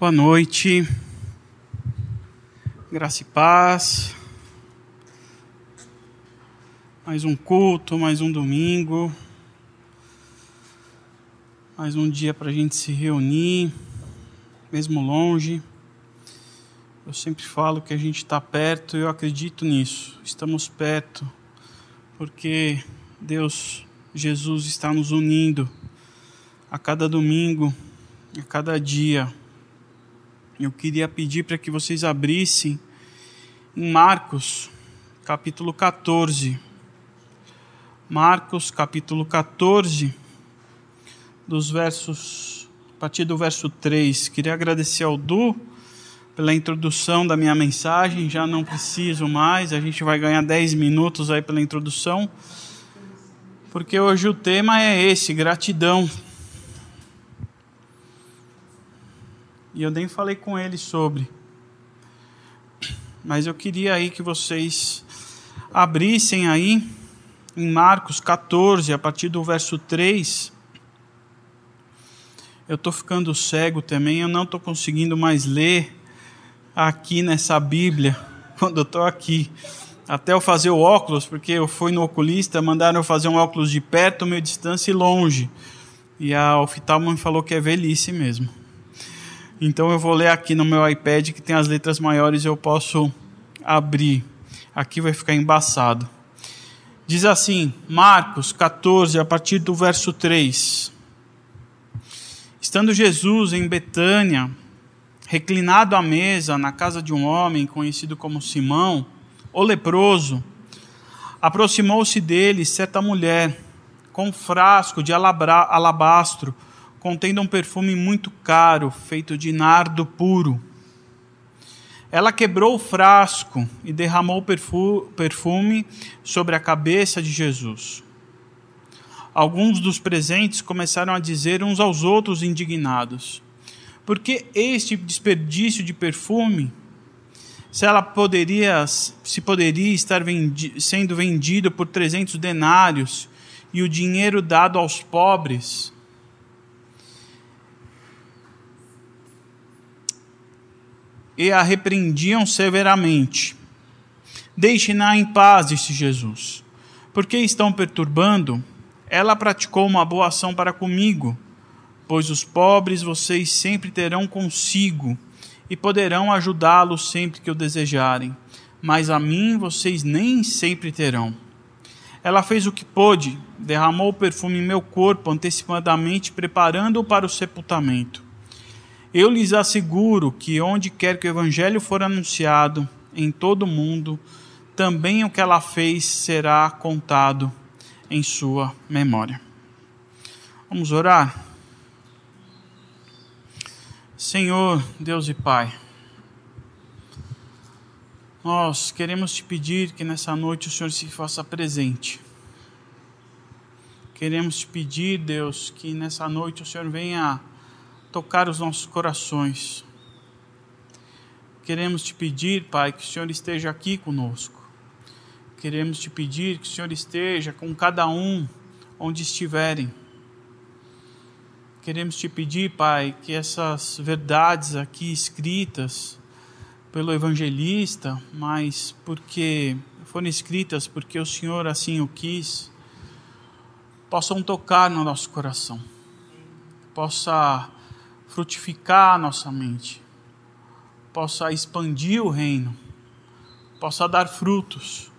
Boa noite, graça e paz. Mais um culto, mais um domingo, mais um dia para a gente se reunir, mesmo longe. Eu sempre falo que a gente está perto e eu acredito nisso. Estamos perto porque Deus, Jesus, está nos unindo a cada domingo, a cada dia eu queria pedir para que vocês abrissem em Marcos, capítulo 14. Marcos, capítulo 14, dos versos, a partir do verso 3. Queria agradecer ao Du pela introdução da minha mensagem, já não preciso mais, a gente vai ganhar 10 minutos aí pela introdução, porque hoje o tema é esse: gratidão. E eu nem falei com ele sobre. Mas eu queria aí que vocês abrissem aí em Marcos 14, a partir do verso 3. Eu estou ficando cego também, eu não estou conseguindo mais ler aqui nessa Bíblia, quando eu estou aqui. Até eu fazer o óculos, porque eu fui no oculista, mandaram eu fazer um óculos de perto, meio distância e longe. E a oftalmo me falou que é velhice mesmo. Então eu vou ler aqui no meu iPad que tem as letras maiores, eu posso abrir. Aqui vai ficar embaçado. Diz assim, Marcos 14, a partir do verso 3. Estando Jesus em Betânia, reclinado à mesa na casa de um homem conhecido como Simão, o leproso, aproximou-se dele certa mulher com um frasco de alabastro contendo um perfume muito caro, feito de nardo puro. Ela quebrou o frasco e derramou perfume sobre a cabeça de Jesus. Alguns dos presentes começaram a dizer uns aos outros indignados: Por que este desperdício de perfume? Se ela poderia, se poderia estar vendi sendo vendido por 300 denários e o dinheiro dado aos pobres, e a repreendiam severamente. Deixe-na em paz, disse Jesus. Porque estão perturbando? Ela praticou uma boa ação para comigo, pois os pobres vocês sempre terão consigo e poderão ajudá-los sempre que o desejarem, mas a mim vocês nem sempre terão. Ela fez o que pôde, derramou o perfume em meu corpo antecipadamente, preparando-o para o sepultamento. Eu lhes asseguro que onde quer que o evangelho for anunciado em todo o mundo, também o que ela fez será contado em sua memória. Vamos orar? Senhor, Deus e Pai, nós queremos te pedir que nessa noite o Senhor se faça presente. Queremos te pedir, Deus, que nessa noite o Senhor venha tocar os nossos corações. Queremos te pedir, Pai, que o Senhor esteja aqui conosco. Queremos te pedir que o Senhor esteja com cada um onde estiverem. Queremos te pedir, Pai, que essas verdades aqui escritas pelo evangelista, mas porque foram escritas porque o Senhor assim o quis, possam tocar no nosso coração. Possa frutificar a nossa mente, possa expandir o reino, possa dar frutos.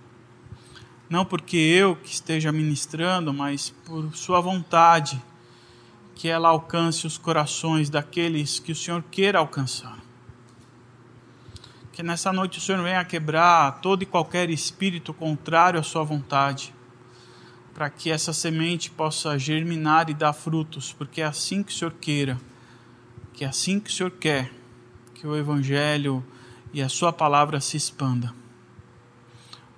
Não porque eu que esteja ministrando, mas por Sua vontade, que ela alcance os corações daqueles que o Senhor queira alcançar. Que nessa noite o Senhor venha quebrar todo e qualquer espírito contrário à Sua vontade, para que essa semente possa germinar e dar frutos, porque é assim que o Senhor queira que é assim que o Senhor quer que o Evangelho e a Sua palavra se expanda.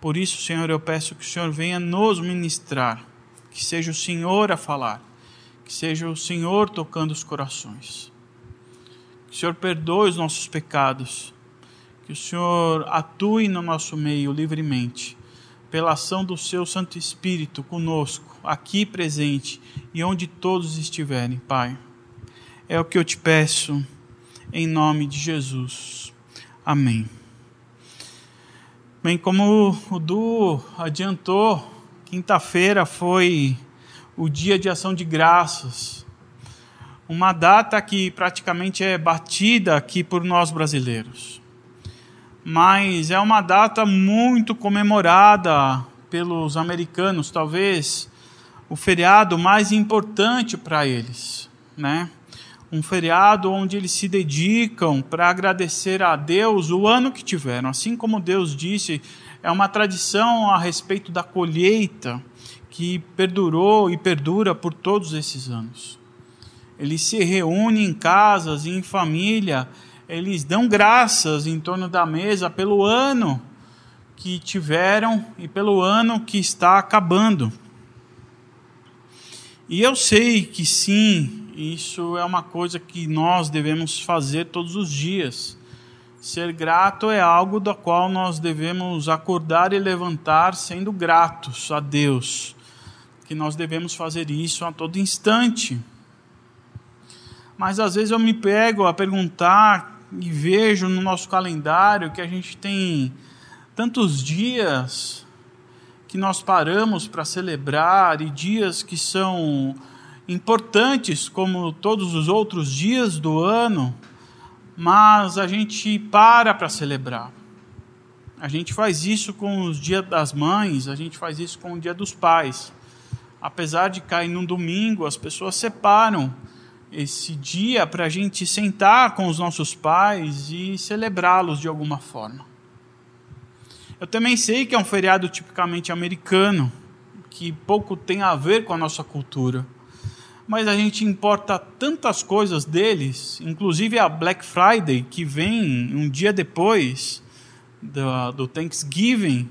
Por isso, Senhor, eu peço que o Senhor venha nos ministrar, que seja o Senhor a falar, que seja o Senhor tocando os corações. Que o Senhor perdoe os nossos pecados, que o Senhor atue no nosso meio livremente, pela ação do Seu Santo Espírito conosco, aqui presente e onde todos estiverem, Pai. É o que eu te peço, em nome de Jesus. Amém. Bem, como o Du adiantou, quinta-feira foi o dia de ação de graças. Uma data que praticamente é batida aqui por nós brasileiros. Mas é uma data muito comemorada pelos americanos, talvez o feriado mais importante para eles, né? Um feriado onde eles se dedicam para agradecer a Deus o ano que tiveram. Assim como Deus disse, é uma tradição a respeito da colheita que perdurou e perdura por todos esses anos. Eles se reúnem em casas em família, eles dão graças em torno da mesa pelo ano que tiveram e pelo ano que está acabando. E eu sei que sim, isso é uma coisa que nós devemos fazer todos os dias. Ser grato é algo da qual nós devemos acordar e levantar sendo gratos a Deus. Que nós devemos fazer isso a todo instante. Mas às vezes eu me pego a perguntar e vejo no nosso calendário que a gente tem tantos dias que nós paramos para celebrar e dias que são importantes como todos os outros dias do ano, mas a gente para para celebrar. A gente faz isso com os dias das mães, a gente faz isso com o dia dos pais. Apesar de cair num domingo, as pessoas separam esse dia para a gente sentar com os nossos pais e celebrá-los de alguma forma. Eu também sei que é um feriado tipicamente americano, que pouco tem a ver com a nossa cultura. Mas a gente importa tantas coisas deles, inclusive a Black Friday, que vem um dia depois do, do Thanksgiving,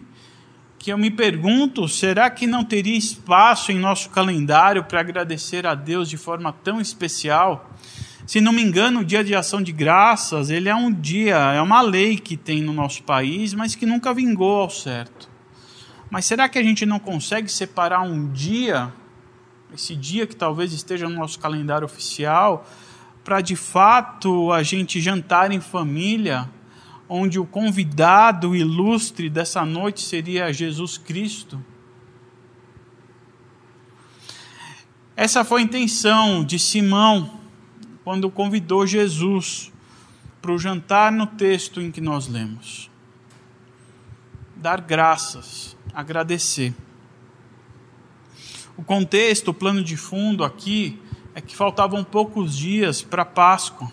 que eu me pergunto: será que não teria espaço em nosso calendário para agradecer a Deus de forma tão especial? Se não me engano, o Dia de Ação de Graças, ele é um dia, é uma lei que tem no nosso país, mas que nunca vingou ao certo. Mas será que a gente não consegue separar um dia, esse dia que talvez esteja no nosso calendário oficial, para de fato a gente jantar em família, onde o convidado ilustre dessa noite seria Jesus Cristo? Essa foi a intenção de Simão quando convidou Jesus para o jantar no texto em que nós lemos. Dar graças, agradecer. O contexto, o plano de fundo aqui é que faltavam poucos dias para Páscoa.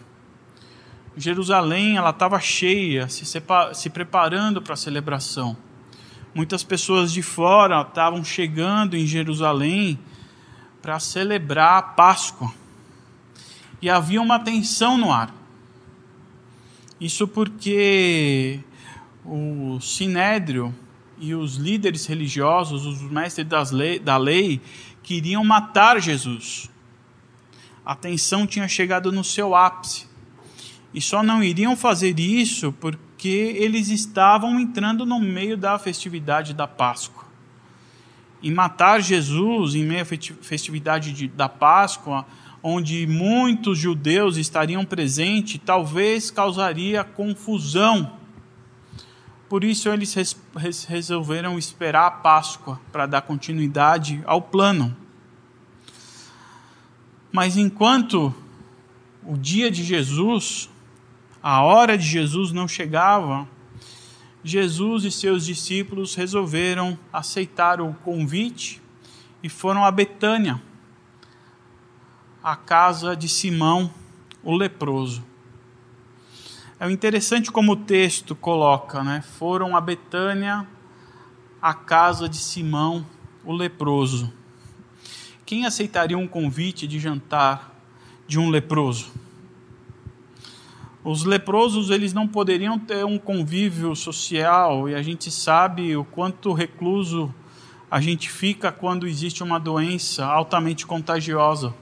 Jerusalém ela estava cheia, se, se preparando para a celebração. Muitas pessoas de fora estavam chegando em Jerusalém para celebrar a Páscoa e havia uma tensão no ar. Isso porque o sinédrio e os líderes religiosos, os mestres das lei, da lei, queriam matar Jesus. A tensão tinha chegado no seu ápice. E só não iriam fazer isso porque eles estavam entrando no meio da festividade da Páscoa. E matar Jesus em meio à festividade da Páscoa onde muitos judeus estariam presentes, talvez causaria confusão. Por isso eles resolveram esperar a Páscoa para dar continuidade ao plano. Mas enquanto o dia de Jesus, a hora de Jesus não chegava, Jesus e seus discípulos resolveram aceitar o convite e foram a Betânia a casa de Simão, o leproso. É interessante como o texto coloca, né? Foram a Betânia, a casa de Simão, o leproso. Quem aceitaria um convite de jantar de um leproso? Os leprosos eles não poderiam ter um convívio social e a gente sabe o quanto recluso a gente fica quando existe uma doença altamente contagiosa.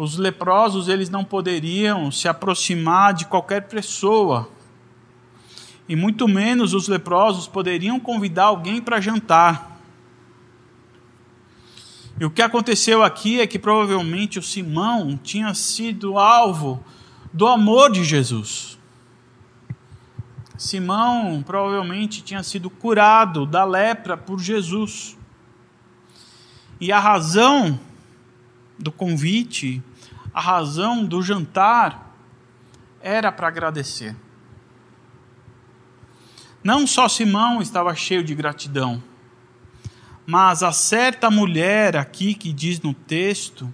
Os leprosos eles não poderiam se aproximar de qualquer pessoa. E muito menos os leprosos poderiam convidar alguém para jantar. E o que aconteceu aqui é que provavelmente o Simão tinha sido alvo do amor de Jesus. Simão provavelmente tinha sido curado da lepra por Jesus. E a razão do convite, a razão do jantar, era para agradecer. Não só Simão estava cheio de gratidão, mas a certa mulher aqui que diz no texto,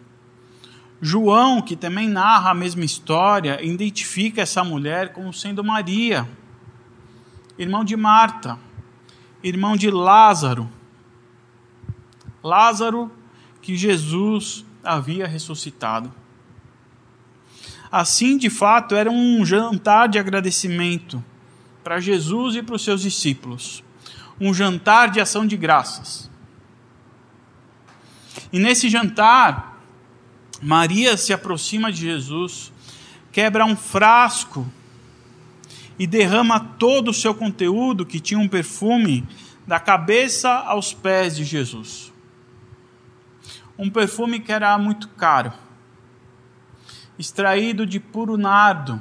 João, que também narra a mesma história, identifica essa mulher como sendo Maria, irmão de Marta, irmão de Lázaro. Lázaro que Jesus havia ressuscitado. Assim, de fato, era um jantar de agradecimento para Jesus e para os seus discípulos. Um jantar de ação de graças. E nesse jantar, Maria se aproxima de Jesus, quebra um frasco e derrama todo o seu conteúdo, que tinha um perfume, da cabeça aos pés de Jesus. Um perfume que era muito caro, extraído de puro nardo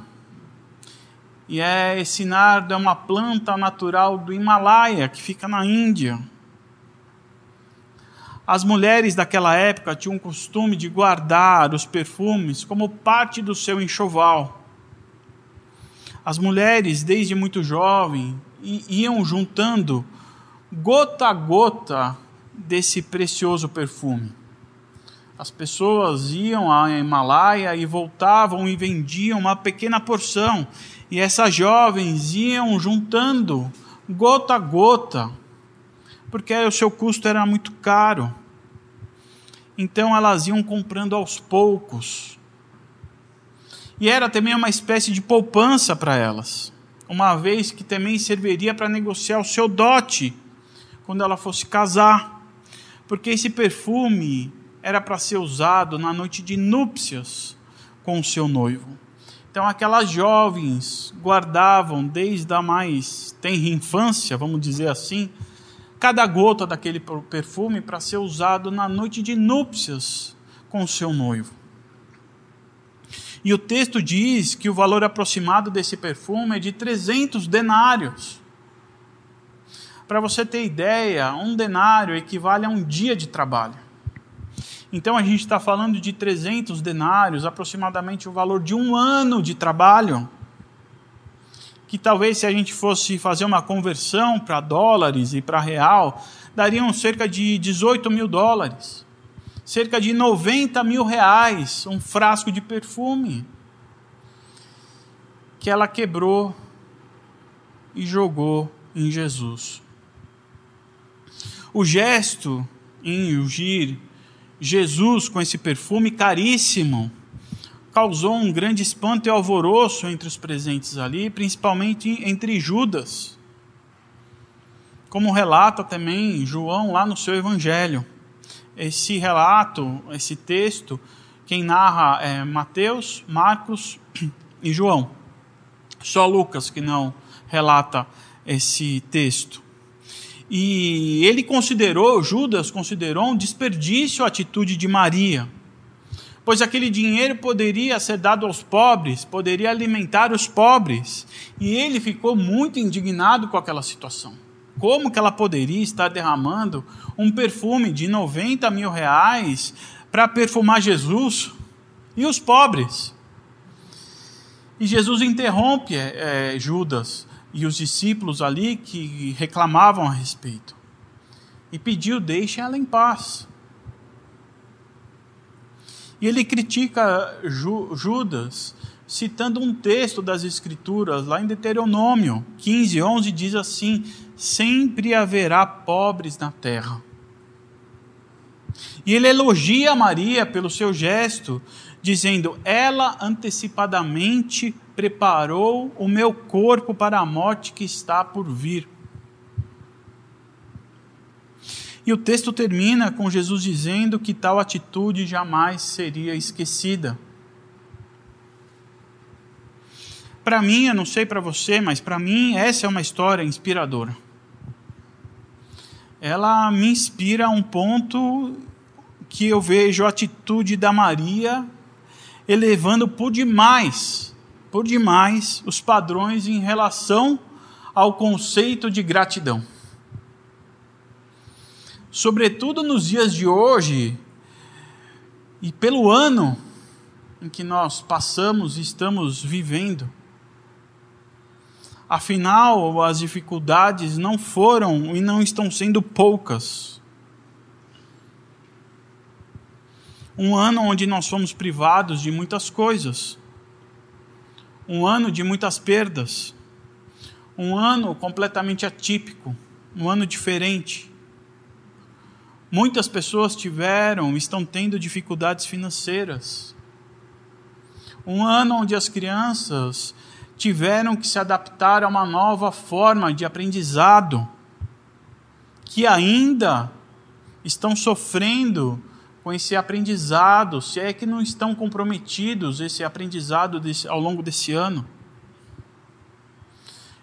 e é, esse nardo é uma planta natural do Himalaia, que fica na Índia. As mulheres daquela época tinham o costume de guardar os perfumes como parte do seu enxoval. As mulheres, desde muito jovem, iam juntando gota a gota desse precioso perfume. As pessoas iam à Himalaia e voltavam e vendiam uma pequena porção e essas jovens iam juntando gota a gota, porque o seu custo era muito caro. Então elas iam comprando aos poucos. E era também uma espécie de poupança para elas, uma vez que também serviria para negociar o seu dote quando ela fosse casar, porque esse perfume era para ser usado na noite de núpcias com o seu noivo. Então, aquelas jovens guardavam desde a mais tenra infância, vamos dizer assim, cada gota daquele perfume para ser usado na noite de núpcias com o seu noivo. E o texto diz que o valor aproximado desse perfume é de 300 denários. Para você ter ideia, um denário equivale a um dia de trabalho. Então a gente está falando de 300 denários, aproximadamente o valor de um ano de trabalho. Que talvez se a gente fosse fazer uma conversão para dólares e para real, dariam cerca de 18 mil dólares. Cerca de 90 mil reais, um frasco de perfume. Que ela quebrou e jogou em Jesus. O gesto em ungir Jesus, com esse perfume caríssimo, causou um grande espanto e alvoroço entre os presentes ali, principalmente entre Judas. Como relata também João lá no seu evangelho. Esse relato, esse texto, quem narra é Mateus, Marcos e João. Só Lucas que não relata esse texto. E ele considerou, Judas considerou um desperdício a atitude de Maria, pois aquele dinheiro poderia ser dado aos pobres, poderia alimentar os pobres. E ele ficou muito indignado com aquela situação. Como que ela poderia estar derramando um perfume de 90 mil reais para perfumar Jesus e os pobres? E Jesus interrompe é, Judas e os discípulos ali que reclamavam a respeito. E pediu: deixem ela em paz. E ele critica Judas, citando um texto das Escrituras, lá em Deuteronômio 15, 11, diz assim: Sempre haverá pobres na terra. E ele elogia Maria pelo seu gesto, dizendo: Ela antecipadamente preparou o meu corpo para a morte que está por vir. E o texto termina com Jesus dizendo que tal atitude jamais seria esquecida. Para mim, eu não sei para você, mas para mim essa é uma história inspiradora. Ela me inspira a um ponto que eu vejo a atitude da Maria elevando por demais por demais os padrões em relação ao conceito de gratidão. Sobretudo nos dias de hoje e pelo ano em que nós passamos e estamos vivendo. Afinal, as dificuldades não foram e não estão sendo poucas. Um ano onde nós fomos privados de muitas coisas. Um ano de muitas perdas. Um ano completamente atípico. Um ano diferente. Muitas pessoas tiveram, estão tendo dificuldades financeiras. Um ano onde as crianças tiveram que se adaptar a uma nova forma de aprendizado, que ainda estão sofrendo com esse aprendizado, se é que não estão comprometidos esse aprendizado desse, ao longo desse ano.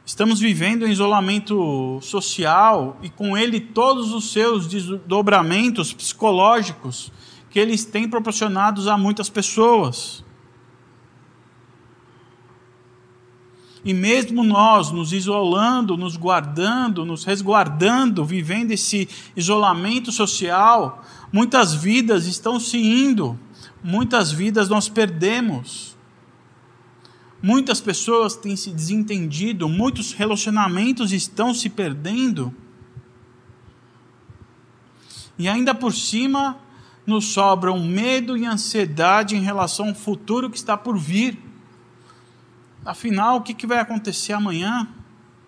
Estamos vivendo em isolamento social e com ele todos os seus desdobramentos psicológicos que eles têm proporcionados a muitas pessoas. E mesmo nós nos isolando, nos guardando, nos resguardando, vivendo esse isolamento social, muitas vidas estão se indo, muitas vidas nós perdemos. Muitas pessoas têm se desentendido, muitos relacionamentos estão se perdendo. E ainda por cima, nos sobram medo e ansiedade em relação ao futuro que está por vir. Afinal, o que, vai acontecer amanhã?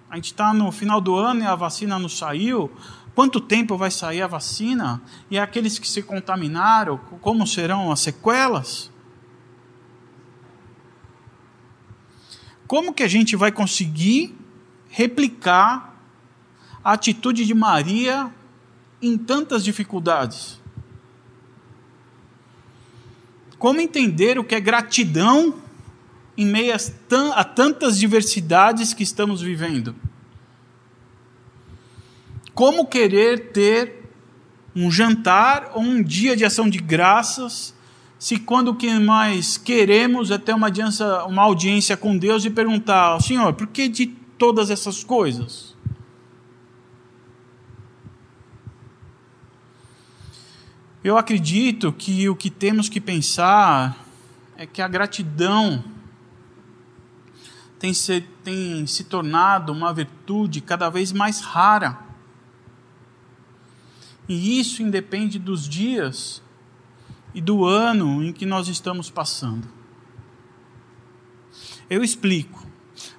A gente está no final do ano e a vacina não saiu. Quanto tempo vai sair a vacina? E aqueles que se contaminaram, como serão as sequelas? Como que a gente vai conseguir replicar a atitude de Maria em tantas dificuldades? Como entender o que é gratidão em meio a tantas diversidades que estamos vivendo? Como querer ter um jantar ou um dia de ação de graças, se quando o que mais queremos é ter uma audiência, uma audiência com Deus e perguntar, Senhor, por que de todas essas coisas? Eu acredito que o que temos que pensar é que a gratidão tem se, tem se tornado uma virtude cada vez mais rara. E isso independe dos dias e do ano em que nós estamos passando. Eu explico.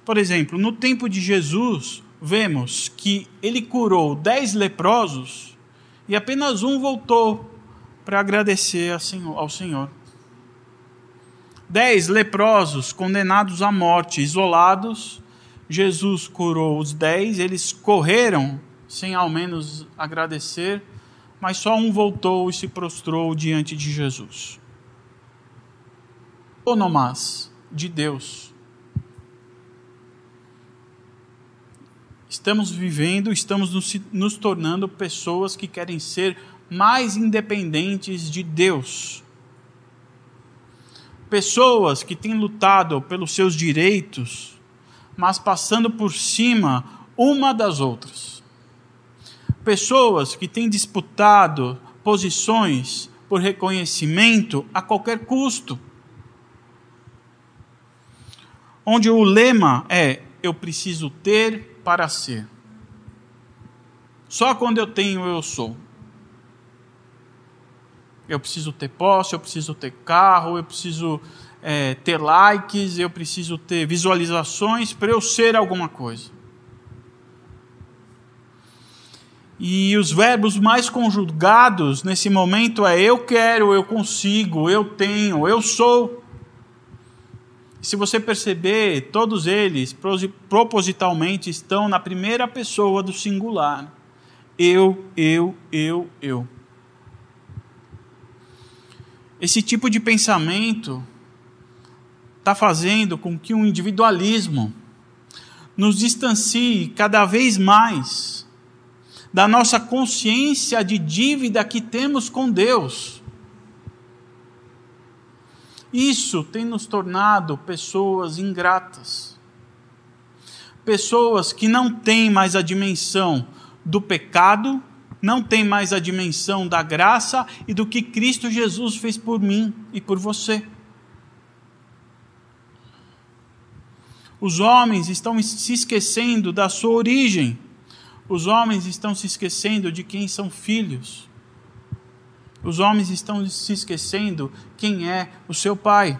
Por exemplo, no tempo de Jesus, vemos que ele curou dez leprosos e apenas um voltou para agradecer ao Senhor dez leprosos condenados à morte, isolados. Jesus curou os dez, eles correram sem ao menos agradecer, mas só um voltou e se prostrou diante de Jesus. Onomás de Deus. Estamos vivendo, estamos nos, nos tornando pessoas que querem ser mais independentes de Deus pessoas que têm lutado pelos seus direitos, mas passando por cima uma das outras. Pessoas que têm disputado posições por reconhecimento a qualquer custo. Onde o lema é: eu preciso ter para ser. Só quando eu tenho, eu sou. Eu preciso ter posse, eu preciso ter carro, eu preciso é, ter likes, eu preciso ter visualizações para eu ser alguma coisa. E os verbos mais conjugados nesse momento é eu quero, eu consigo, eu tenho, eu sou. Se você perceber, todos eles propositalmente estão na primeira pessoa do singular. Eu, eu, eu, eu. Esse tipo de pensamento está fazendo com que o individualismo nos distancie cada vez mais da nossa consciência de dívida que temos com Deus. Isso tem nos tornado pessoas ingratas. Pessoas que não têm mais a dimensão do pecado, não têm mais a dimensão da graça e do que Cristo Jesus fez por mim e por você. Os homens estão se esquecendo da sua origem. Os homens estão se esquecendo de quem são filhos. Os homens estão se esquecendo quem é o seu pai.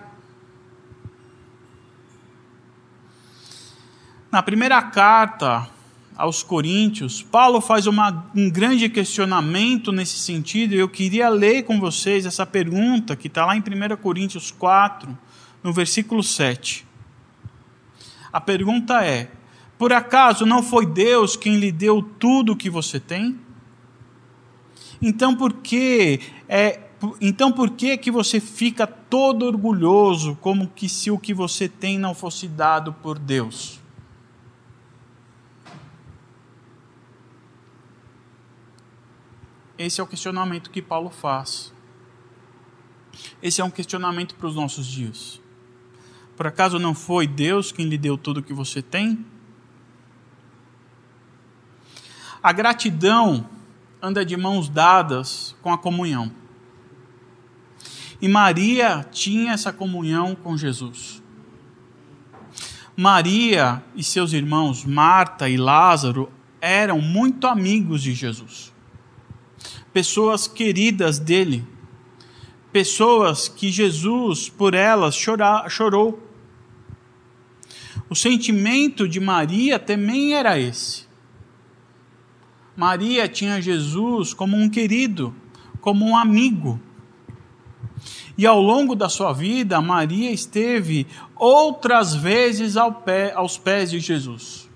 Na primeira carta aos Coríntios, Paulo faz uma, um grande questionamento nesse sentido, e eu queria ler com vocês essa pergunta que está lá em 1 Coríntios 4, no versículo 7. A pergunta é: por acaso não foi Deus quem lhe deu tudo o que você tem? Então por que é então por que que você fica todo orgulhoso como que se o que você tem não fosse dado por Deus? Esse é o questionamento que Paulo faz. Esse é um questionamento para os nossos dias. Por acaso não foi Deus quem lhe deu tudo o que você tem? A gratidão anda de mãos dadas com a comunhão. E Maria tinha essa comunhão com Jesus. Maria e seus irmãos Marta e Lázaro eram muito amigos de Jesus. Pessoas queridas dele. Pessoas que Jesus, por elas, chora, chorou. O sentimento de Maria também era esse. Maria tinha Jesus como um querido, como um amigo. E ao longo da sua vida, Maria esteve outras vezes ao pé, aos pés de Jesus.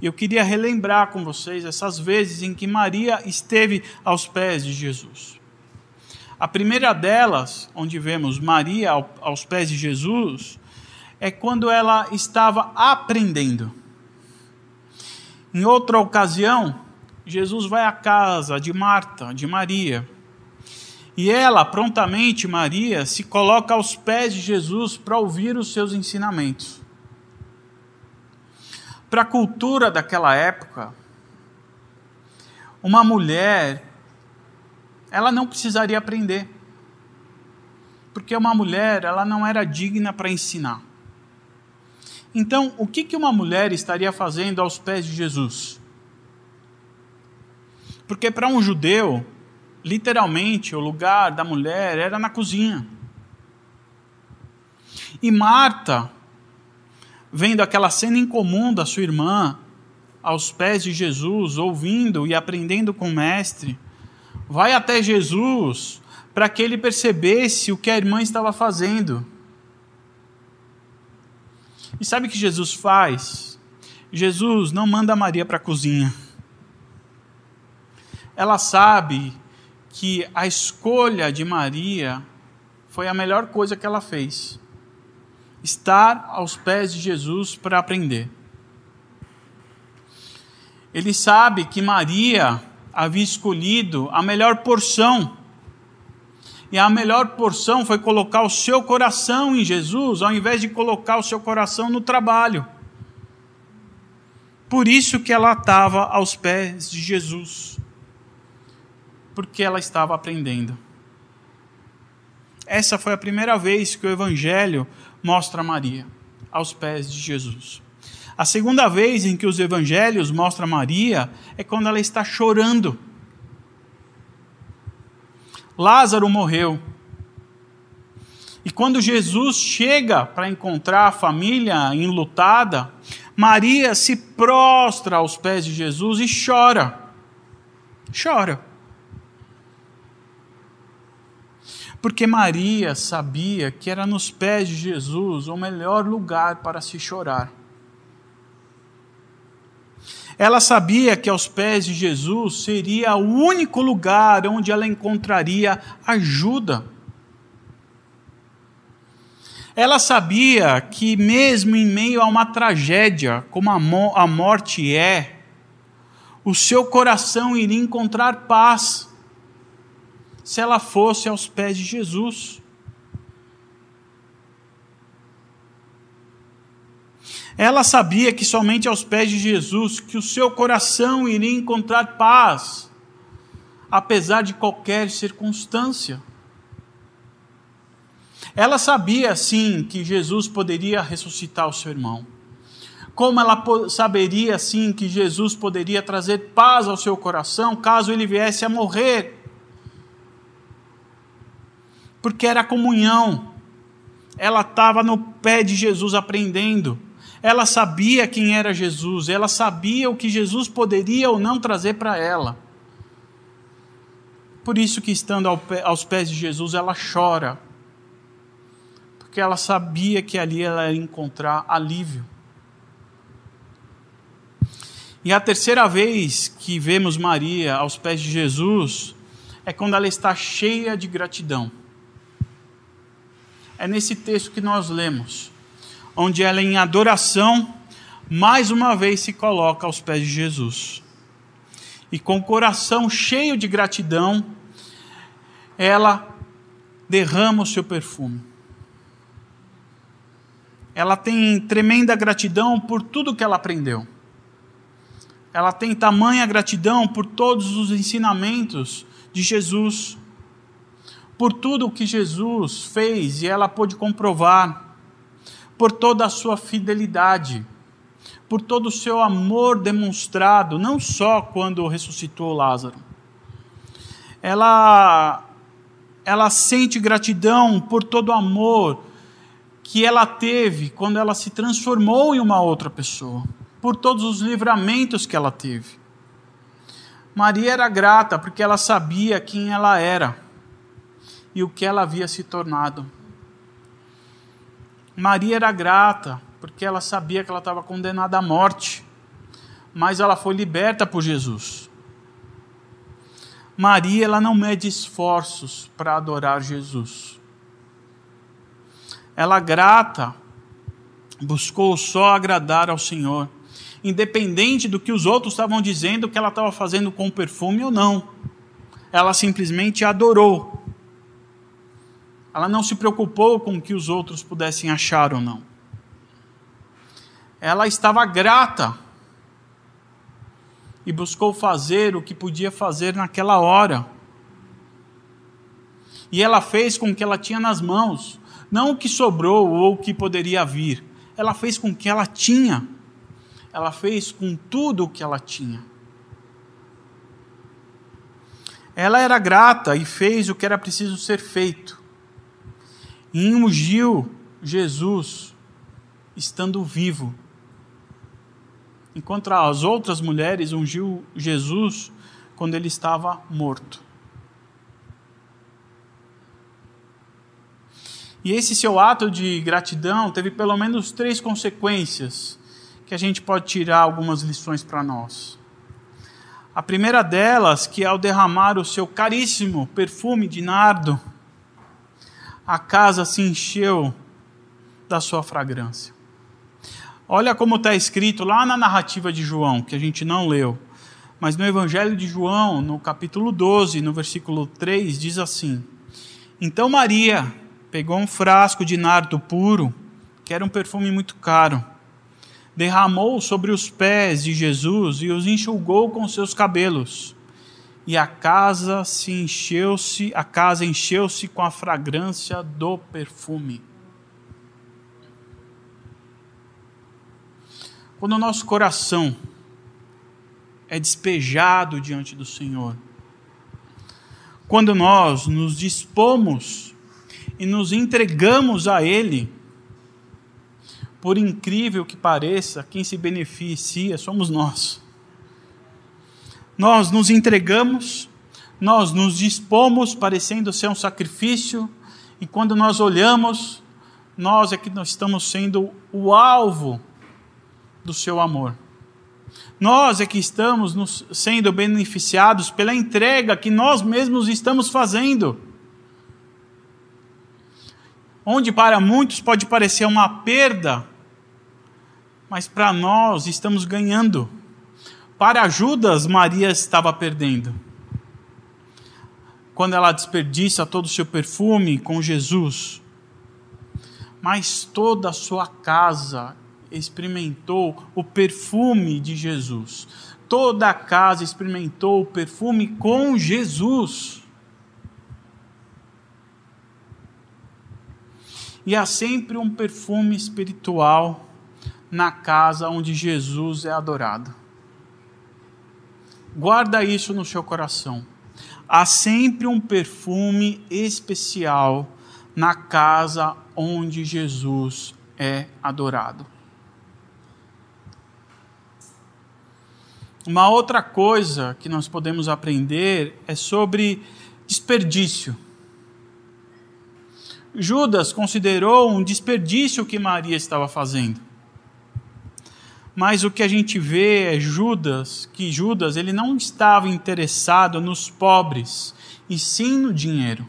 E eu queria relembrar com vocês essas vezes em que Maria esteve aos pés de Jesus. A primeira delas, onde vemos Maria aos pés de Jesus, é quando ela estava aprendendo. Em outra ocasião, Jesus vai à casa de Marta, de Maria. E ela, prontamente, Maria, se coloca aos pés de Jesus para ouvir os seus ensinamentos. Para a cultura daquela época, uma mulher, ela não precisaria aprender. Porque uma mulher, ela não era digna para ensinar. Então, o que, que uma mulher estaria fazendo aos pés de Jesus? Porque para um judeu, literalmente, o lugar da mulher era na cozinha. E Marta, vendo aquela cena incomum da sua irmã aos pés de Jesus, ouvindo e aprendendo com o mestre, vai até Jesus para que ele percebesse o que a irmã estava fazendo. E sabe o que Jesus faz? Jesus não manda Maria para a cozinha ela sabe que a escolha de Maria foi a melhor coisa que ela fez. Estar aos pés de Jesus para aprender. Ele sabe que Maria havia escolhido a melhor porção. E a melhor porção foi colocar o seu coração em Jesus, ao invés de colocar o seu coração no trabalho. Por isso que ela estava aos pés de Jesus porque ela estava aprendendo. Essa foi a primeira vez que o Evangelho mostra Maria aos pés de Jesus. A segunda vez em que os evangelhos mostram Maria é quando ela está chorando. Lázaro morreu. E quando Jesus chega para encontrar a família enlutada, Maria se prostra aos pés de Jesus e chora. Chora. Porque Maria sabia que era nos pés de Jesus o melhor lugar para se chorar. Ela sabia que aos pés de Jesus seria o único lugar onde ela encontraria ajuda. Ela sabia que, mesmo em meio a uma tragédia, como a morte é, o seu coração iria encontrar paz se ela fosse aos pés de Jesus. Ela sabia que somente aos pés de Jesus que o seu coração iria encontrar paz, apesar de qualquer circunstância. Ela sabia sim que Jesus poderia ressuscitar o seu irmão. Como ela saberia sim que Jesus poderia trazer paz ao seu coração caso ele viesse a morrer porque era comunhão. Ela estava no pé de Jesus aprendendo. Ela sabia quem era Jesus, ela sabia o que Jesus poderia ou não trazer para ela. Por isso que estando aos pés de Jesus, ela chora. Porque ela sabia que ali ela ia encontrar alívio. E a terceira vez que vemos Maria aos pés de Jesus é quando ela está cheia de gratidão. É nesse texto que nós lemos onde ela, em adoração, mais uma vez se coloca aos pés de Jesus. E com o coração cheio de gratidão, ela derrama o seu perfume. Ela tem tremenda gratidão por tudo que ela aprendeu. Ela tem tamanha gratidão por todos os ensinamentos de Jesus, por tudo o que Jesus fez e ela pôde comprovar por toda a sua fidelidade, por todo o seu amor demonstrado, não só quando ressuscitou Lázaro. Ela ela sente gratidão por todo o amor que ela teve quando ela se transformou em uma outra pessoa, por todos os livramentos que ela teve. Maria era grata porque ela sabia quem ela era e o que ela havia se tornado. Maria era grata, porque ela sabia que ela estava condenada à morte, mas ela foi liberta por Jesus. Maria, ela não mede esforços para adorar Jesus. Ela grata, buscou só agradar ao Senhor, independente do que os outros estavam dizendo que ela estava fazendo com perfume ou não. Ela simplesmente adorou ela não se preocupou com o que os outros pudessem achar ou não. Ela estava grata e buscou fazer o que podia fazer naquela hora. E ela fez com o que ela tinha nas mãos, não o que sobrou ou o que poderia vir. Ela fez com o que ela tinha. Ela fez com tudo o que ela tinha. Ela era grata e fez o que era preciso ser feito e ungiu Jesus estando vivo. Enquanto as outras mulheres ungiu Jesus quando ele estava morto. E esse seu ato de gratidão teve pelo menos três consequências que a gente pode tirar algumas lições para nós. A primeira delas, que ao derramar o seu caríssimo perfume de nardo, a casa se encheu da sua fragrância. Olha como está escrito lá na narrativa de João, que a gente não leu. Mas no Evangelho de João, no capítulo 12, no versículo 3, diz assim: Então Maria pegou um frasco de nardo puro, que era um perfume muito caro, derramou sobre os pés de Jesus e os enxugou com seus cabelos e a casa se encheu-se, a casa encheu-se com a fragrância do perfume. Quando o nosso coração é despejado diante do Senhor, quando nós nos dispomos e nos entregamos a Ele, por incrível que pareça, quem se beneficia somos nós nós nos entregamos, nós nos dispomos, parecendo ser um sacrifício, e quando nós olhamos, nós é que nós estamos sendo o alvo do seu amor. Nós é que estamos nos sendo beneficiados pela entrega que nós mesmos estamos fazendo. Onde para muitos pode parecer uma perda, mas para nós estamos ganhando. Para Judas, Maria estava perdendo. Quando ela desperdiça todo o seu perfume com Jesus, mas toda a sua casa experimentou o perfume de Jesus. Toda a casa experimentou o perfume com Jesus. E há sempre um perfume espiritual na casa onde Jesus é adorado. Guarda isso no seu coração. Há sempre um perfume especial na casa onde Jesus é adorado. Uma outra coisa que nós podemos aprender é sobre desperdício. Judas considerou um desperdício o que Maria estava fazendo. Mas o que a gente vê é Judas, que Judas ele não estava interessado nos pobres, e sim no dinheiro.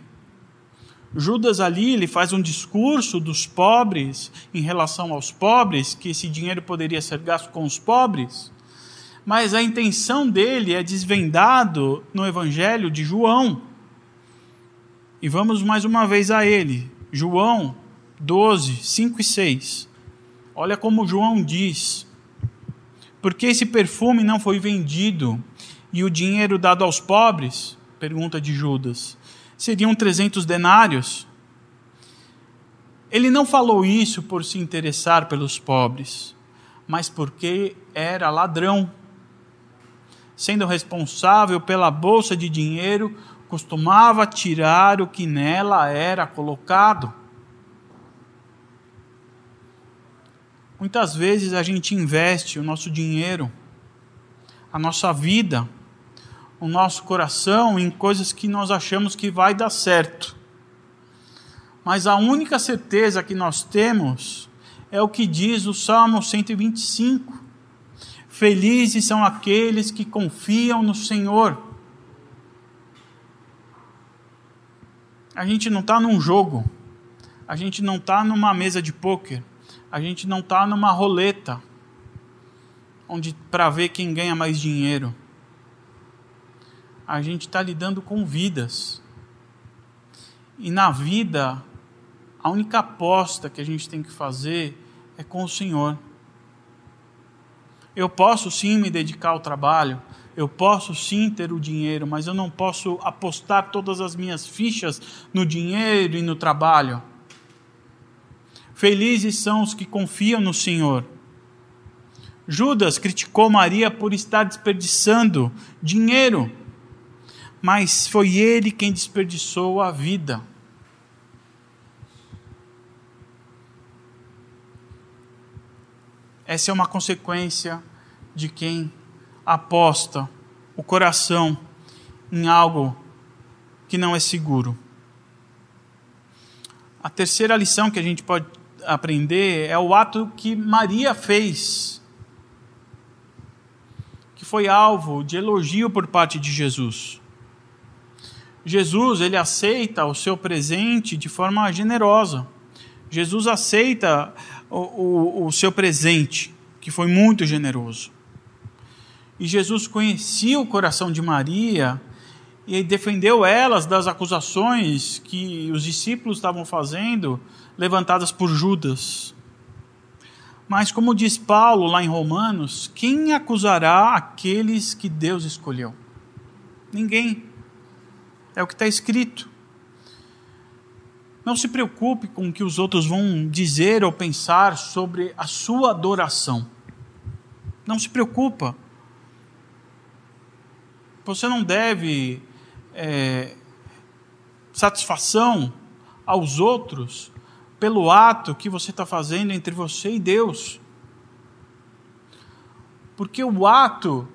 Judas ali ele faz um discurso dos pobres em relação aos pobres, que esse dinheiro poderia ser gasto com os pobres, mas a intenção dele é desvendado no Evangelho de João. E vamos mais uma vez a ele, João 12, 5 e 6. Olha como João diz: porque esse perfume não foi vendido e o dinheiro dado aos pobres? Pergunta de Judas. Seriam 300 denários? Ele não falou isso por se interessar pelos pobres, mas porque era ladrão. Sendo responsável pela bolsa de dinheiro, costumava tirar o que nela era colocado. Muitas vezes a gente investe o nosso dinheiro, a nossa vida, o nosso coração em coisas que nós achamos que vai dar certo. Mas a única certeza que nós temos é o que diz o Salmo 125. Felizes são aqueles que confiam no Senhor. A gente não está num jogo, a gente não está numa mesa de pôquer, a gente não está numa roleta onde para ver quem ganha mais dinheiro. A gente está lidando com vidas. E na vida, a única aposta que a gente tem que fazer é com o Senhor. Eu posso sim me dedicar ao trabalho, eu posso sim ter o dinheiro, mas eu não posso apostar todas as minhas fichas no dinheiro e no trabalho. Felizes são os que confiam no Senhor. Judas criticou Maria por estar desperdiçando dinheiro, mas foi ele quem desperdiçou a vida. Essa é uma consequência de quem aposta o coração em algo que não é seguro. A terceira lição que a gente pode aprender é o ato que Maria fez, que foi alvo de elogio por parte de Jesus. Jesus, ele aceita o seu presente de forma generosa. Jesus aceita o, o, o seu presente, que foi muito generoso. E Jesus conhecia o coração de Maria e defendeu elas das acusações que os discípulos estavam fazendo levantadas por Judas. Mas, como diz Paulo lá em Romanos, quem acusará aqueles que Deus escolheu? Ninguém. É o que está escrito. Não se preocupe com o que os outros vão dizer ou pensar sobre a sua adoração. Não se preocupa. Você não deve é, satisfação aos outros pelo ato que você está fazendo entre você e Deus. Porque o ato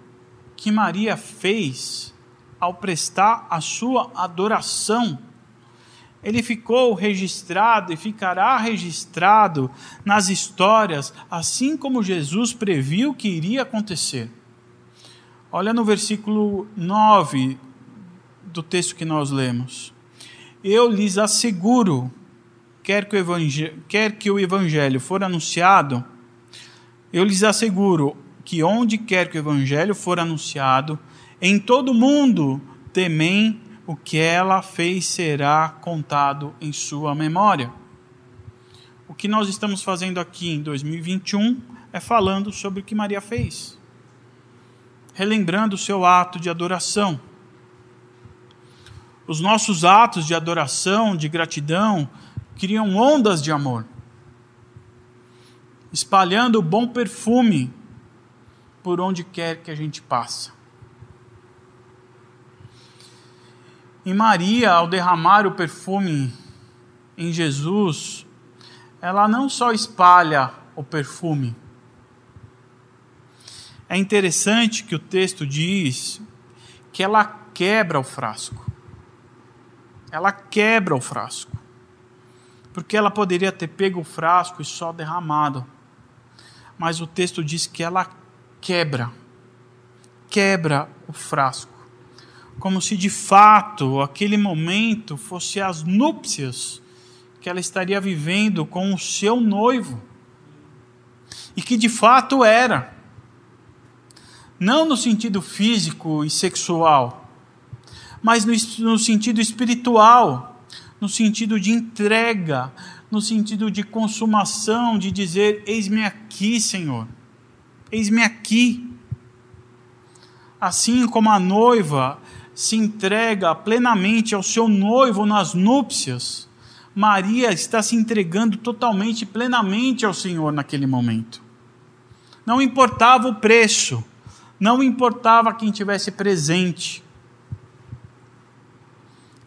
que Maria fez ao prestar a sua adoração, ele ficou registrado e ficará registrado nas histórias, assim como Jesus previu que iria acontecer. Olha no versículo 9 do texto que nós lemos. Eu lhes asseguro quer que, o evangelho, quer que o evangelho for anunciado, eu lhes asseguro que onde quer que o evangelho for anunciado, em todo mundo temem o que ela fez será contado em sua memória. O o que nós estamos fazendo aqui em 2021 é falando sobre o que Maria fez, relembrando o seu ato de adoração. Os nossos atos de adoração, de gratidão, criam ondas de amor, espalhando o bom perfume por onde quer que a gente passe. E Maria, ao derramar o perfume em Jesus, ela não só espalha o perfume. É interessante que o texto diz que ela quebra o frasco. Ela quebra o frasco. Porque ela poderia ter pego o frasco e só derramado. Mas o texto diz que ela quebra. Quebra o frasco como se de fato aquele momento fosse as núpcias que ela estaria vivendo com o seu noivo. E que de fato era. Não no sentido físico e sexual, mas no, no sentido espiritual, no sentido de entrega, no sentido de consumação, de dizer: Eis-me aqui, Senhor, eis-me aqui. Assim como a noiva se entrega plenamente ao seu noivo nas núpcias, Maria está se entregando totalmente, plenamente ao Senhor naquele momento. Não importava o preço, não importava quem tivesse presente.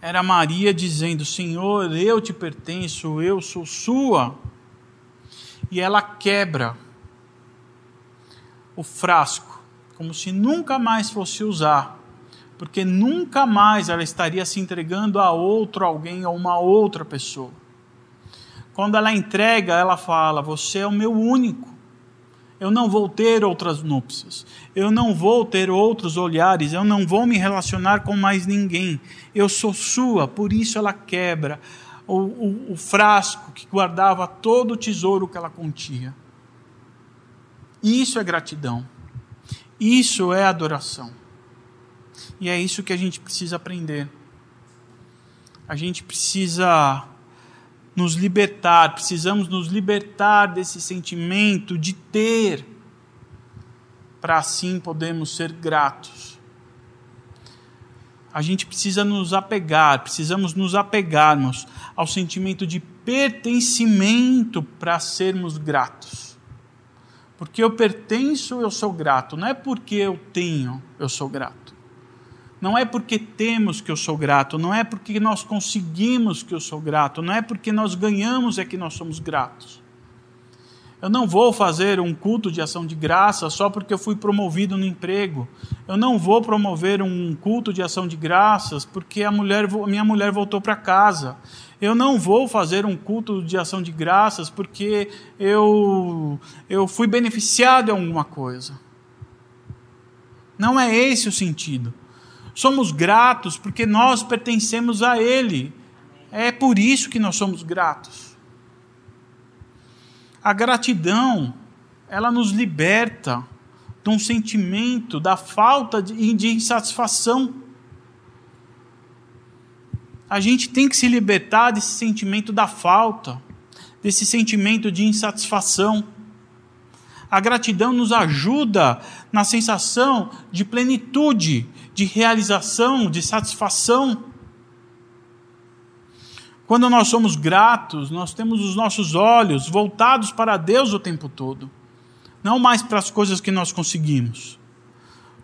Era Maria dizendo: Senhor, eu te pertenço, eu sou sua. E ela quebra o frasco, como se nunca mais fosse usar porque nunca mais ela estaria se entregando a outro alguém, a uma outra pessoa. Quando ela entrega, ela fala: Você é o meu único. Eu não vou ter outras núpcias. Eu não vou ter outros olhares. Eu não vou me relacionar com mais ninguém. Eu sou sua. Por isso ela quebra o, o, o frasco que guardava todo o tesouro que ela continha. Isso é gratidão. Isso é adoração. E é isso que a gente precisa aprender. A gente precisa nos libertar, precisamos nos libertar desse sentimento de ter, para assim podermos ser gratos. A gente precisa nos apegar, precisamos nos apegarmos ao sentimento de pertencimento para sermos gratos. Porque eu pertenço, eu sou grato, não é porque eu tenho, eu sou grato. Não é porque temos que eu sou grato, não é porque nós conseguimos que eu sou grato, não é porque nós ganhamos é que nós somos gratos. Eu não vou fazer um culto de ação de graça só porque eu fui promovido no emprego. Eu não vou promover um culto de ação de graças porque a mulher, minha mulher voltou para casa. Eu não vou fazer um culto de ação de graças porque eu, eu fui beneficiado em alguma coisa. Não é esse o sentido. Somos gratos porque nós pertencemos a Ele. É por isso que nós somos gratos. A gratidão, ela nos liberta de um sentimento da falta de, de insatisfação. A gente tem que se libertar desse sentimento da falta, desse sentimento de insatisfação. A gratidão nos ajuda na sensação de plenitude, de realização, de satisfação. Quando nós somos gratos, nós temos os nossos olhos voltados para Deus o tempo todo, não mais para as coisas que nós conseguimos.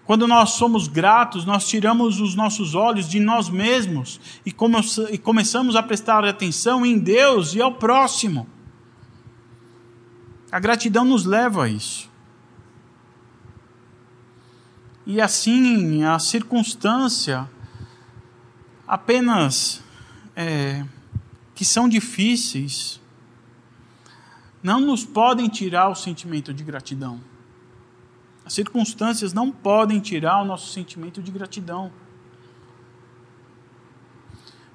Quando nós somos gratos, nós tiramos os nossos olhos de nós mesmos e, come e começamos a prestar atenção em Deus e ao próximo. A gratidão nos leva a isso. E assim, a circunstância apenas é, que são difíceis não nos podem tirar o sentimento de gratidão. As circunstâncias não podem tirar o nosso sentimento de gratidão.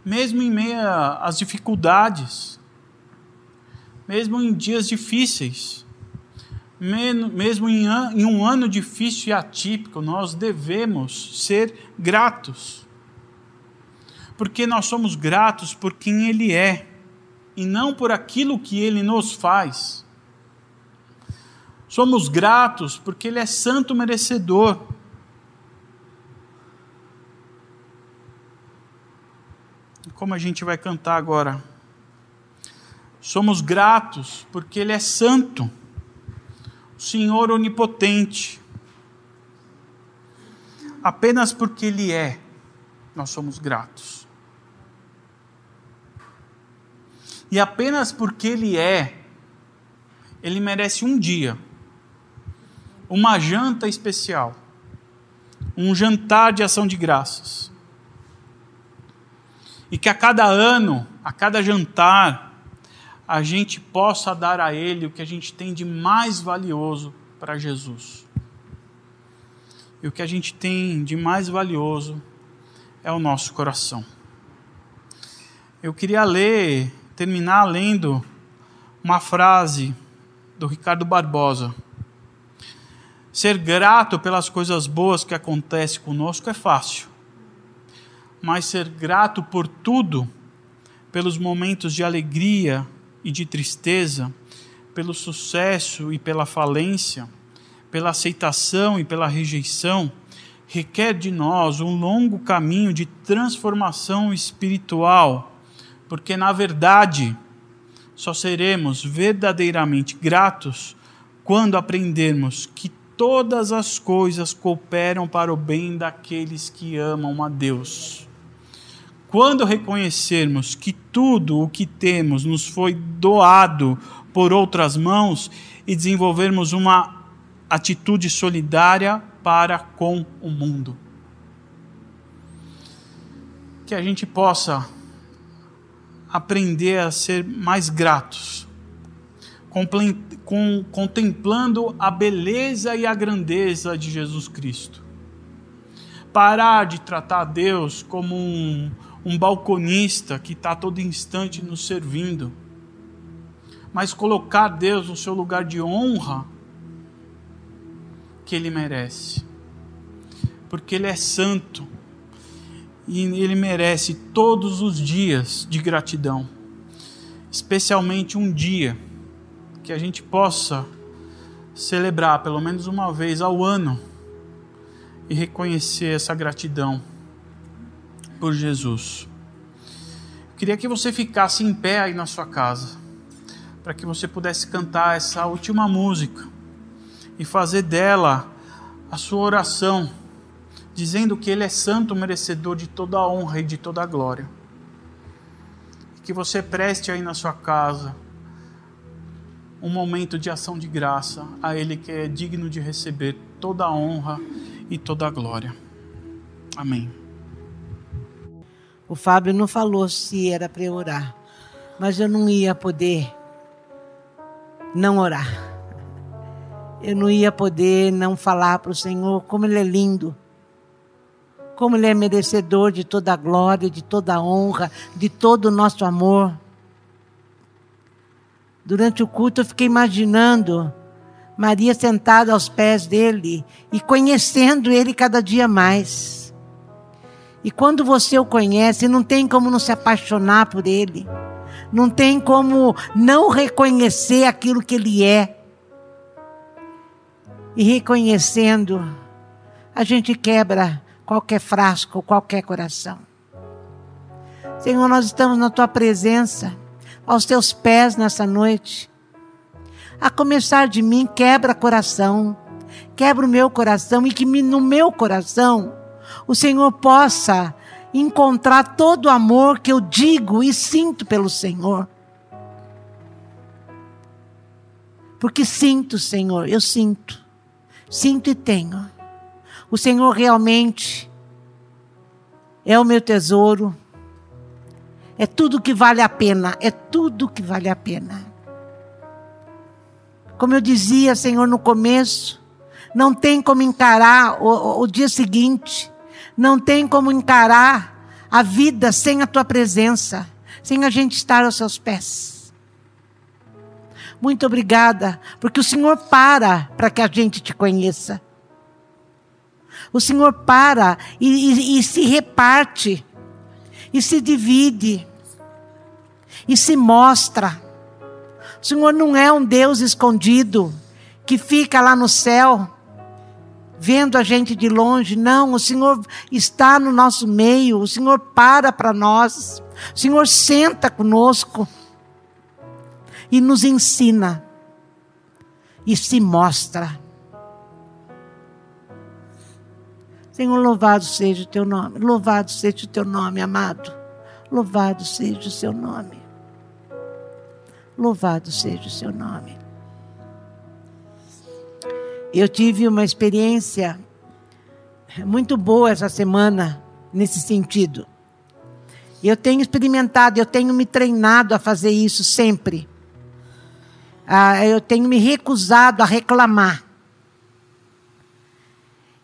Mesmo em meio às dificuldades, mesmo em dias difíceis, mesmo em, um ano difícil e atípico, nós devemos ser gratos. Porque nós somos gratos por quem Ele é e não por aquilo que ele nos faz. Somos gratos porque ele é santo merecedor. Como a gente vai cantar agora? Somos gratos porque ele é santo, Senhor onipotente. Apenas porque ele é, nós somos gratos. E apenas porque ele é, ele merece um dia, uma janta especial, um jantar de ação de graças. E que a cada ano, a cada jantar, a gente possa dar a Ele o que a gente tem de mais valioso para Jesus. E o que a gente tem de mais valioso é o nosso coração. Eu queria ler terminar lendo uma frase do Ricardo Barbosa. Ser grato pelas coisas boas que acontecem conosco é fácil, mas ser grato por tudo, pelos momentos de alegria e de tristeza, pelo sucesso e pela falência, pela aceitação e pela rejeição, requer de nós um longo caminho de transformação espiritual porque na verdade só seremos verdadeiramente gratos quando aprendermos que todas as coisas cooperam para o bem daqueles que amam a Deus. Quando reconhecermos que tudo o que temos nos foi doado por outras mãos e desenvolvermos uma atitude solidária para com o mundo. Que a gente possa aprender a ser mais gratos, contemplando a beleza e a grandeza de Jesus Cristo. Parar de tratar Deus como um, um balconista que está todo instante nos servindo, mas colocar Deus no seu lugar de honra que Ele merece, porque Ele é santo e ele merece todos os dias de gratidão, especialmente um dia que a gente possa celebrar pelo menos uma vez ao ano e reconhecer essa gratidão por Jesus. Queria que você ficasse em pé aí na sua casa, para que você pudesse cantar essa última música e fazer dela a sua oração dizendo que Ele é santo, merecedor de toda a honra e de toda a glória. Que você preste aí na sua casa um momento de ação de graça a Ele que é digno de receber toda a honra e toda a glória. Amém. O Fábio não falou se era para eu orar, mas eu não ia poder não orar. Eu não ia poder não falar para o Senhor como Ele é lindo como Ele é merecedor de toda a glória, de toda a honra, de todo o nosso amor. Durante o culto eu fiquei imaginando Maria sentada aos pés dele e conhecendo ele cada dia mais. E quando você o conhece, não tem como não se apaixonar por ele. Não tem como não reconhecer aquilo que ele é. E reconhecendo, a gente quebra qualquer frasco, qualquer coração. Senhor, nós estamos na tua presença, aos teus pés nessa noite. A começar de mim, quebra coração, quebra o meu coração e que no meu coração o Senhor possa encontrar todo o amor que eu digo e sinto pelo Senhor. Porque sinto, Senhor, eu sinto, sinto e tenho. O Senhor realmente é o meu tesouro. É tudo que vale a pena, é tudo que vale a pena. Como eu dizia, Senhor, no começo, não tem como encarar o, o dia seguinte, não tem como encarar a vida sem a tua presença, sem a gente estar aos seus pés. Muito obrigada, porque o Senhor para para que a gente te conheça. O Senhor para e, e, e se reparte e se divide. e se mostra. O Senhor não é um Deus escondido que fica lá no céu vendo a gente de longe. Não, o Senhor está no nosso meio, o Senhor para para nós, o Senhor senta conosco e nos ensina e se mostra. Senhor, louvado seja o teu nome, louvado seja o teu nome, amado, louvado seja o seu nome, louvado seja o seu nome. Eu tive uma experiência muito boa essa semana nesse sentido. Eu tenho experimentado, eu tenho me treinado a fazer isso sempre. Ah, eu tenho me recusado a reclamar.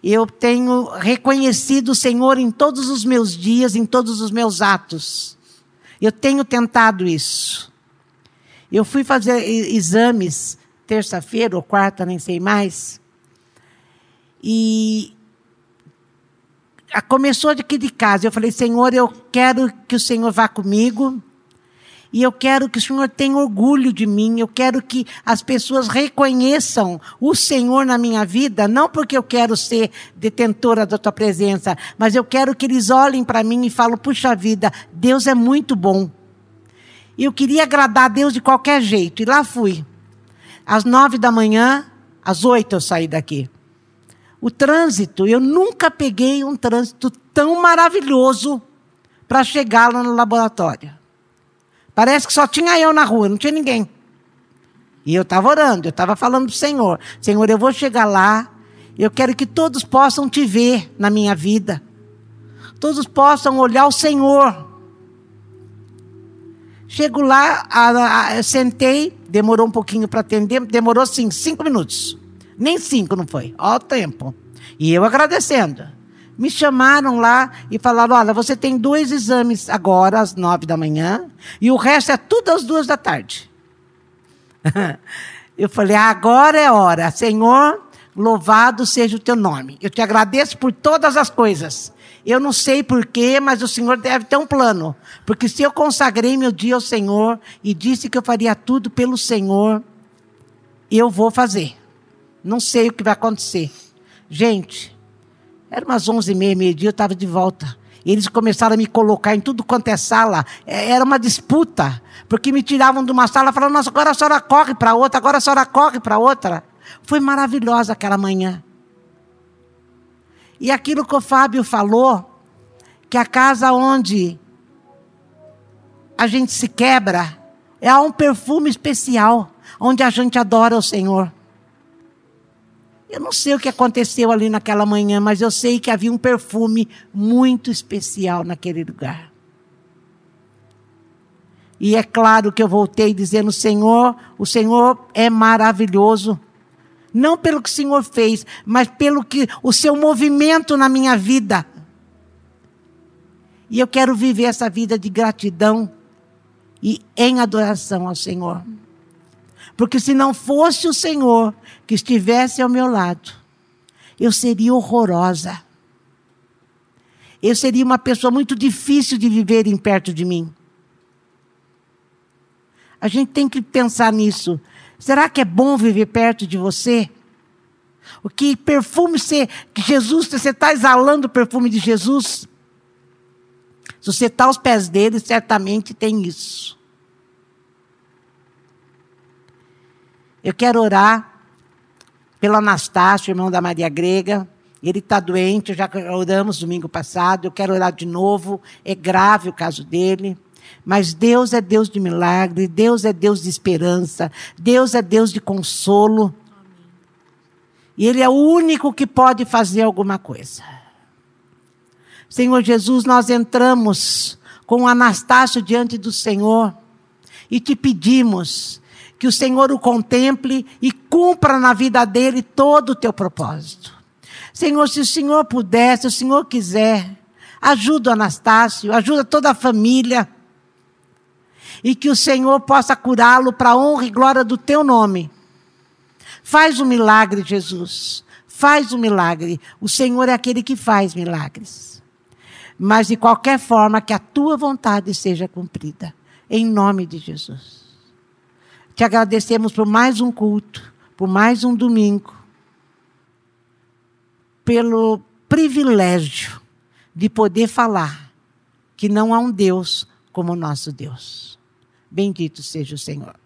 Eu tenho reconhecido o Senhor em todos os meus dias, em todos os meus atos. Eu tenho tentado isso. Eu fui fazer exames terça-feira ou quarta, nem sei mais. E começou aqui de casa. Eu falei, Senhor, eu quero que o Senhor vá comigo. E eu quero que o Senhor tenha orgulho de mim. Eu quero que as pessoas reconheçam o Senhor na minha vida, não porque eu quero ser detentora da tua presença, mas eu quero que eles olhem para mim e falem: puxa vida, Deus é muito bom. E eu queria agradar a Deus de qualquer jeito. E lá fui. Às nove da manhã, às oito eu saí daqui. O trânsito, eu nunca peguei um trânsito tão maravilhoso para chegar lá no laboratório. Parece que só tinha eu na rua, não tinha ninguém. E eu estava orando, eu estava falando para o Senhor: Senhor, eu vou chegar lá, eu quero que todos possam te ver na minha vida. Todos possam olhar o Senhor. Chego lá, a, a, sentei, demorou um pouquinho para atender, demorou sim, cinco minutos. Nem cinco, não foi? Ó o tempo. E eu agradecendo. Me chamaram lá e falaram: olha, você tem dois exames agora, às nove da manhã, e o resto é tudo às duas da tarde. eu falei: agora é hora, Senhor, louvado seja o teu nome. Eu te agradeço por todas as coisas. Eu não sei porquê, mas o Senhor deve ter um plano. Porque se eu consagrei meu dia ao Senhor e disse que eu faria tudo pelo Senhor, eu vou fazer. Não sei o que vai acontecer. Gente, era umas onze e meia, meio-dia, eu estava de volta. E eles começaram a me colocar em tudo quanto é sala. É, era uma disputa. Porque me tiravam de uma sala falavam, nossa, agora a senhora corre para outra, agora a senhora corre para outra. Foi maravilhosa aquela manhã. E aquilo que o Fábio falou, que a casa onde a gente se quebra é um perfume especial, onde a gente adora o Senhor. Eu não sei o que aconteceu ali naquela manhã, mas eu sei que havia um perfume muito especial naquele lugar. E é claro que eu voltei dizendo: Senhor, o Senhor é maravilhoso. Não pelo que o Senhor fez, mas pelo que o seu movimento na minha vida. E eu quero viver essa vida de gratidão e em adoração ao Senhor. Porque se não fosse o Senhor que estivesse ao meu lado, eu seria horrorosa. Eu seria uma pessoa muito difícil de viver em perto de mim. A gente tem que pensar nisso. Será que é bom viver perto de você? O que perfume você, que Jesus, você está exalando o perfume de Jesus? Se você está aos pés dele, certamente tem isso. Eu quero orar pelo Anastácio, irmão da Maria Grega. Ele está doente, já oramos domingo passado. Eu quero orar de novo. É grave o caso dele. Mas Deus é Deus de milagre, Deus é Deus de esperança, Deus é Deus de consolo. E Ele é o único que pode fazer alguma coisa. Senhor Jesus, nós entramos com o Anastácio diante do Senhor e te pedimos que o Senhor o contemple e cumpra na vida dele todo o teu propósito. Honor, se o Senhor puder, se o Senhor quiser, ajuda o Anastácio, ajuda toda a família e que o Senhor possa curá-lo para a honra e glória do teu nome. Faz um milagre, Jesus. Faz um milagre. O Senhor é aquele que faz milagres. Mas de qualquer forma, que a tua vontade seja cumprida. em nome de Jesus. Te agradecemos por mais um culto, por mais um domingo, pelo privilégio de poder falar que não há um Deus como o nosso Deus. Bendito seja o Senhor.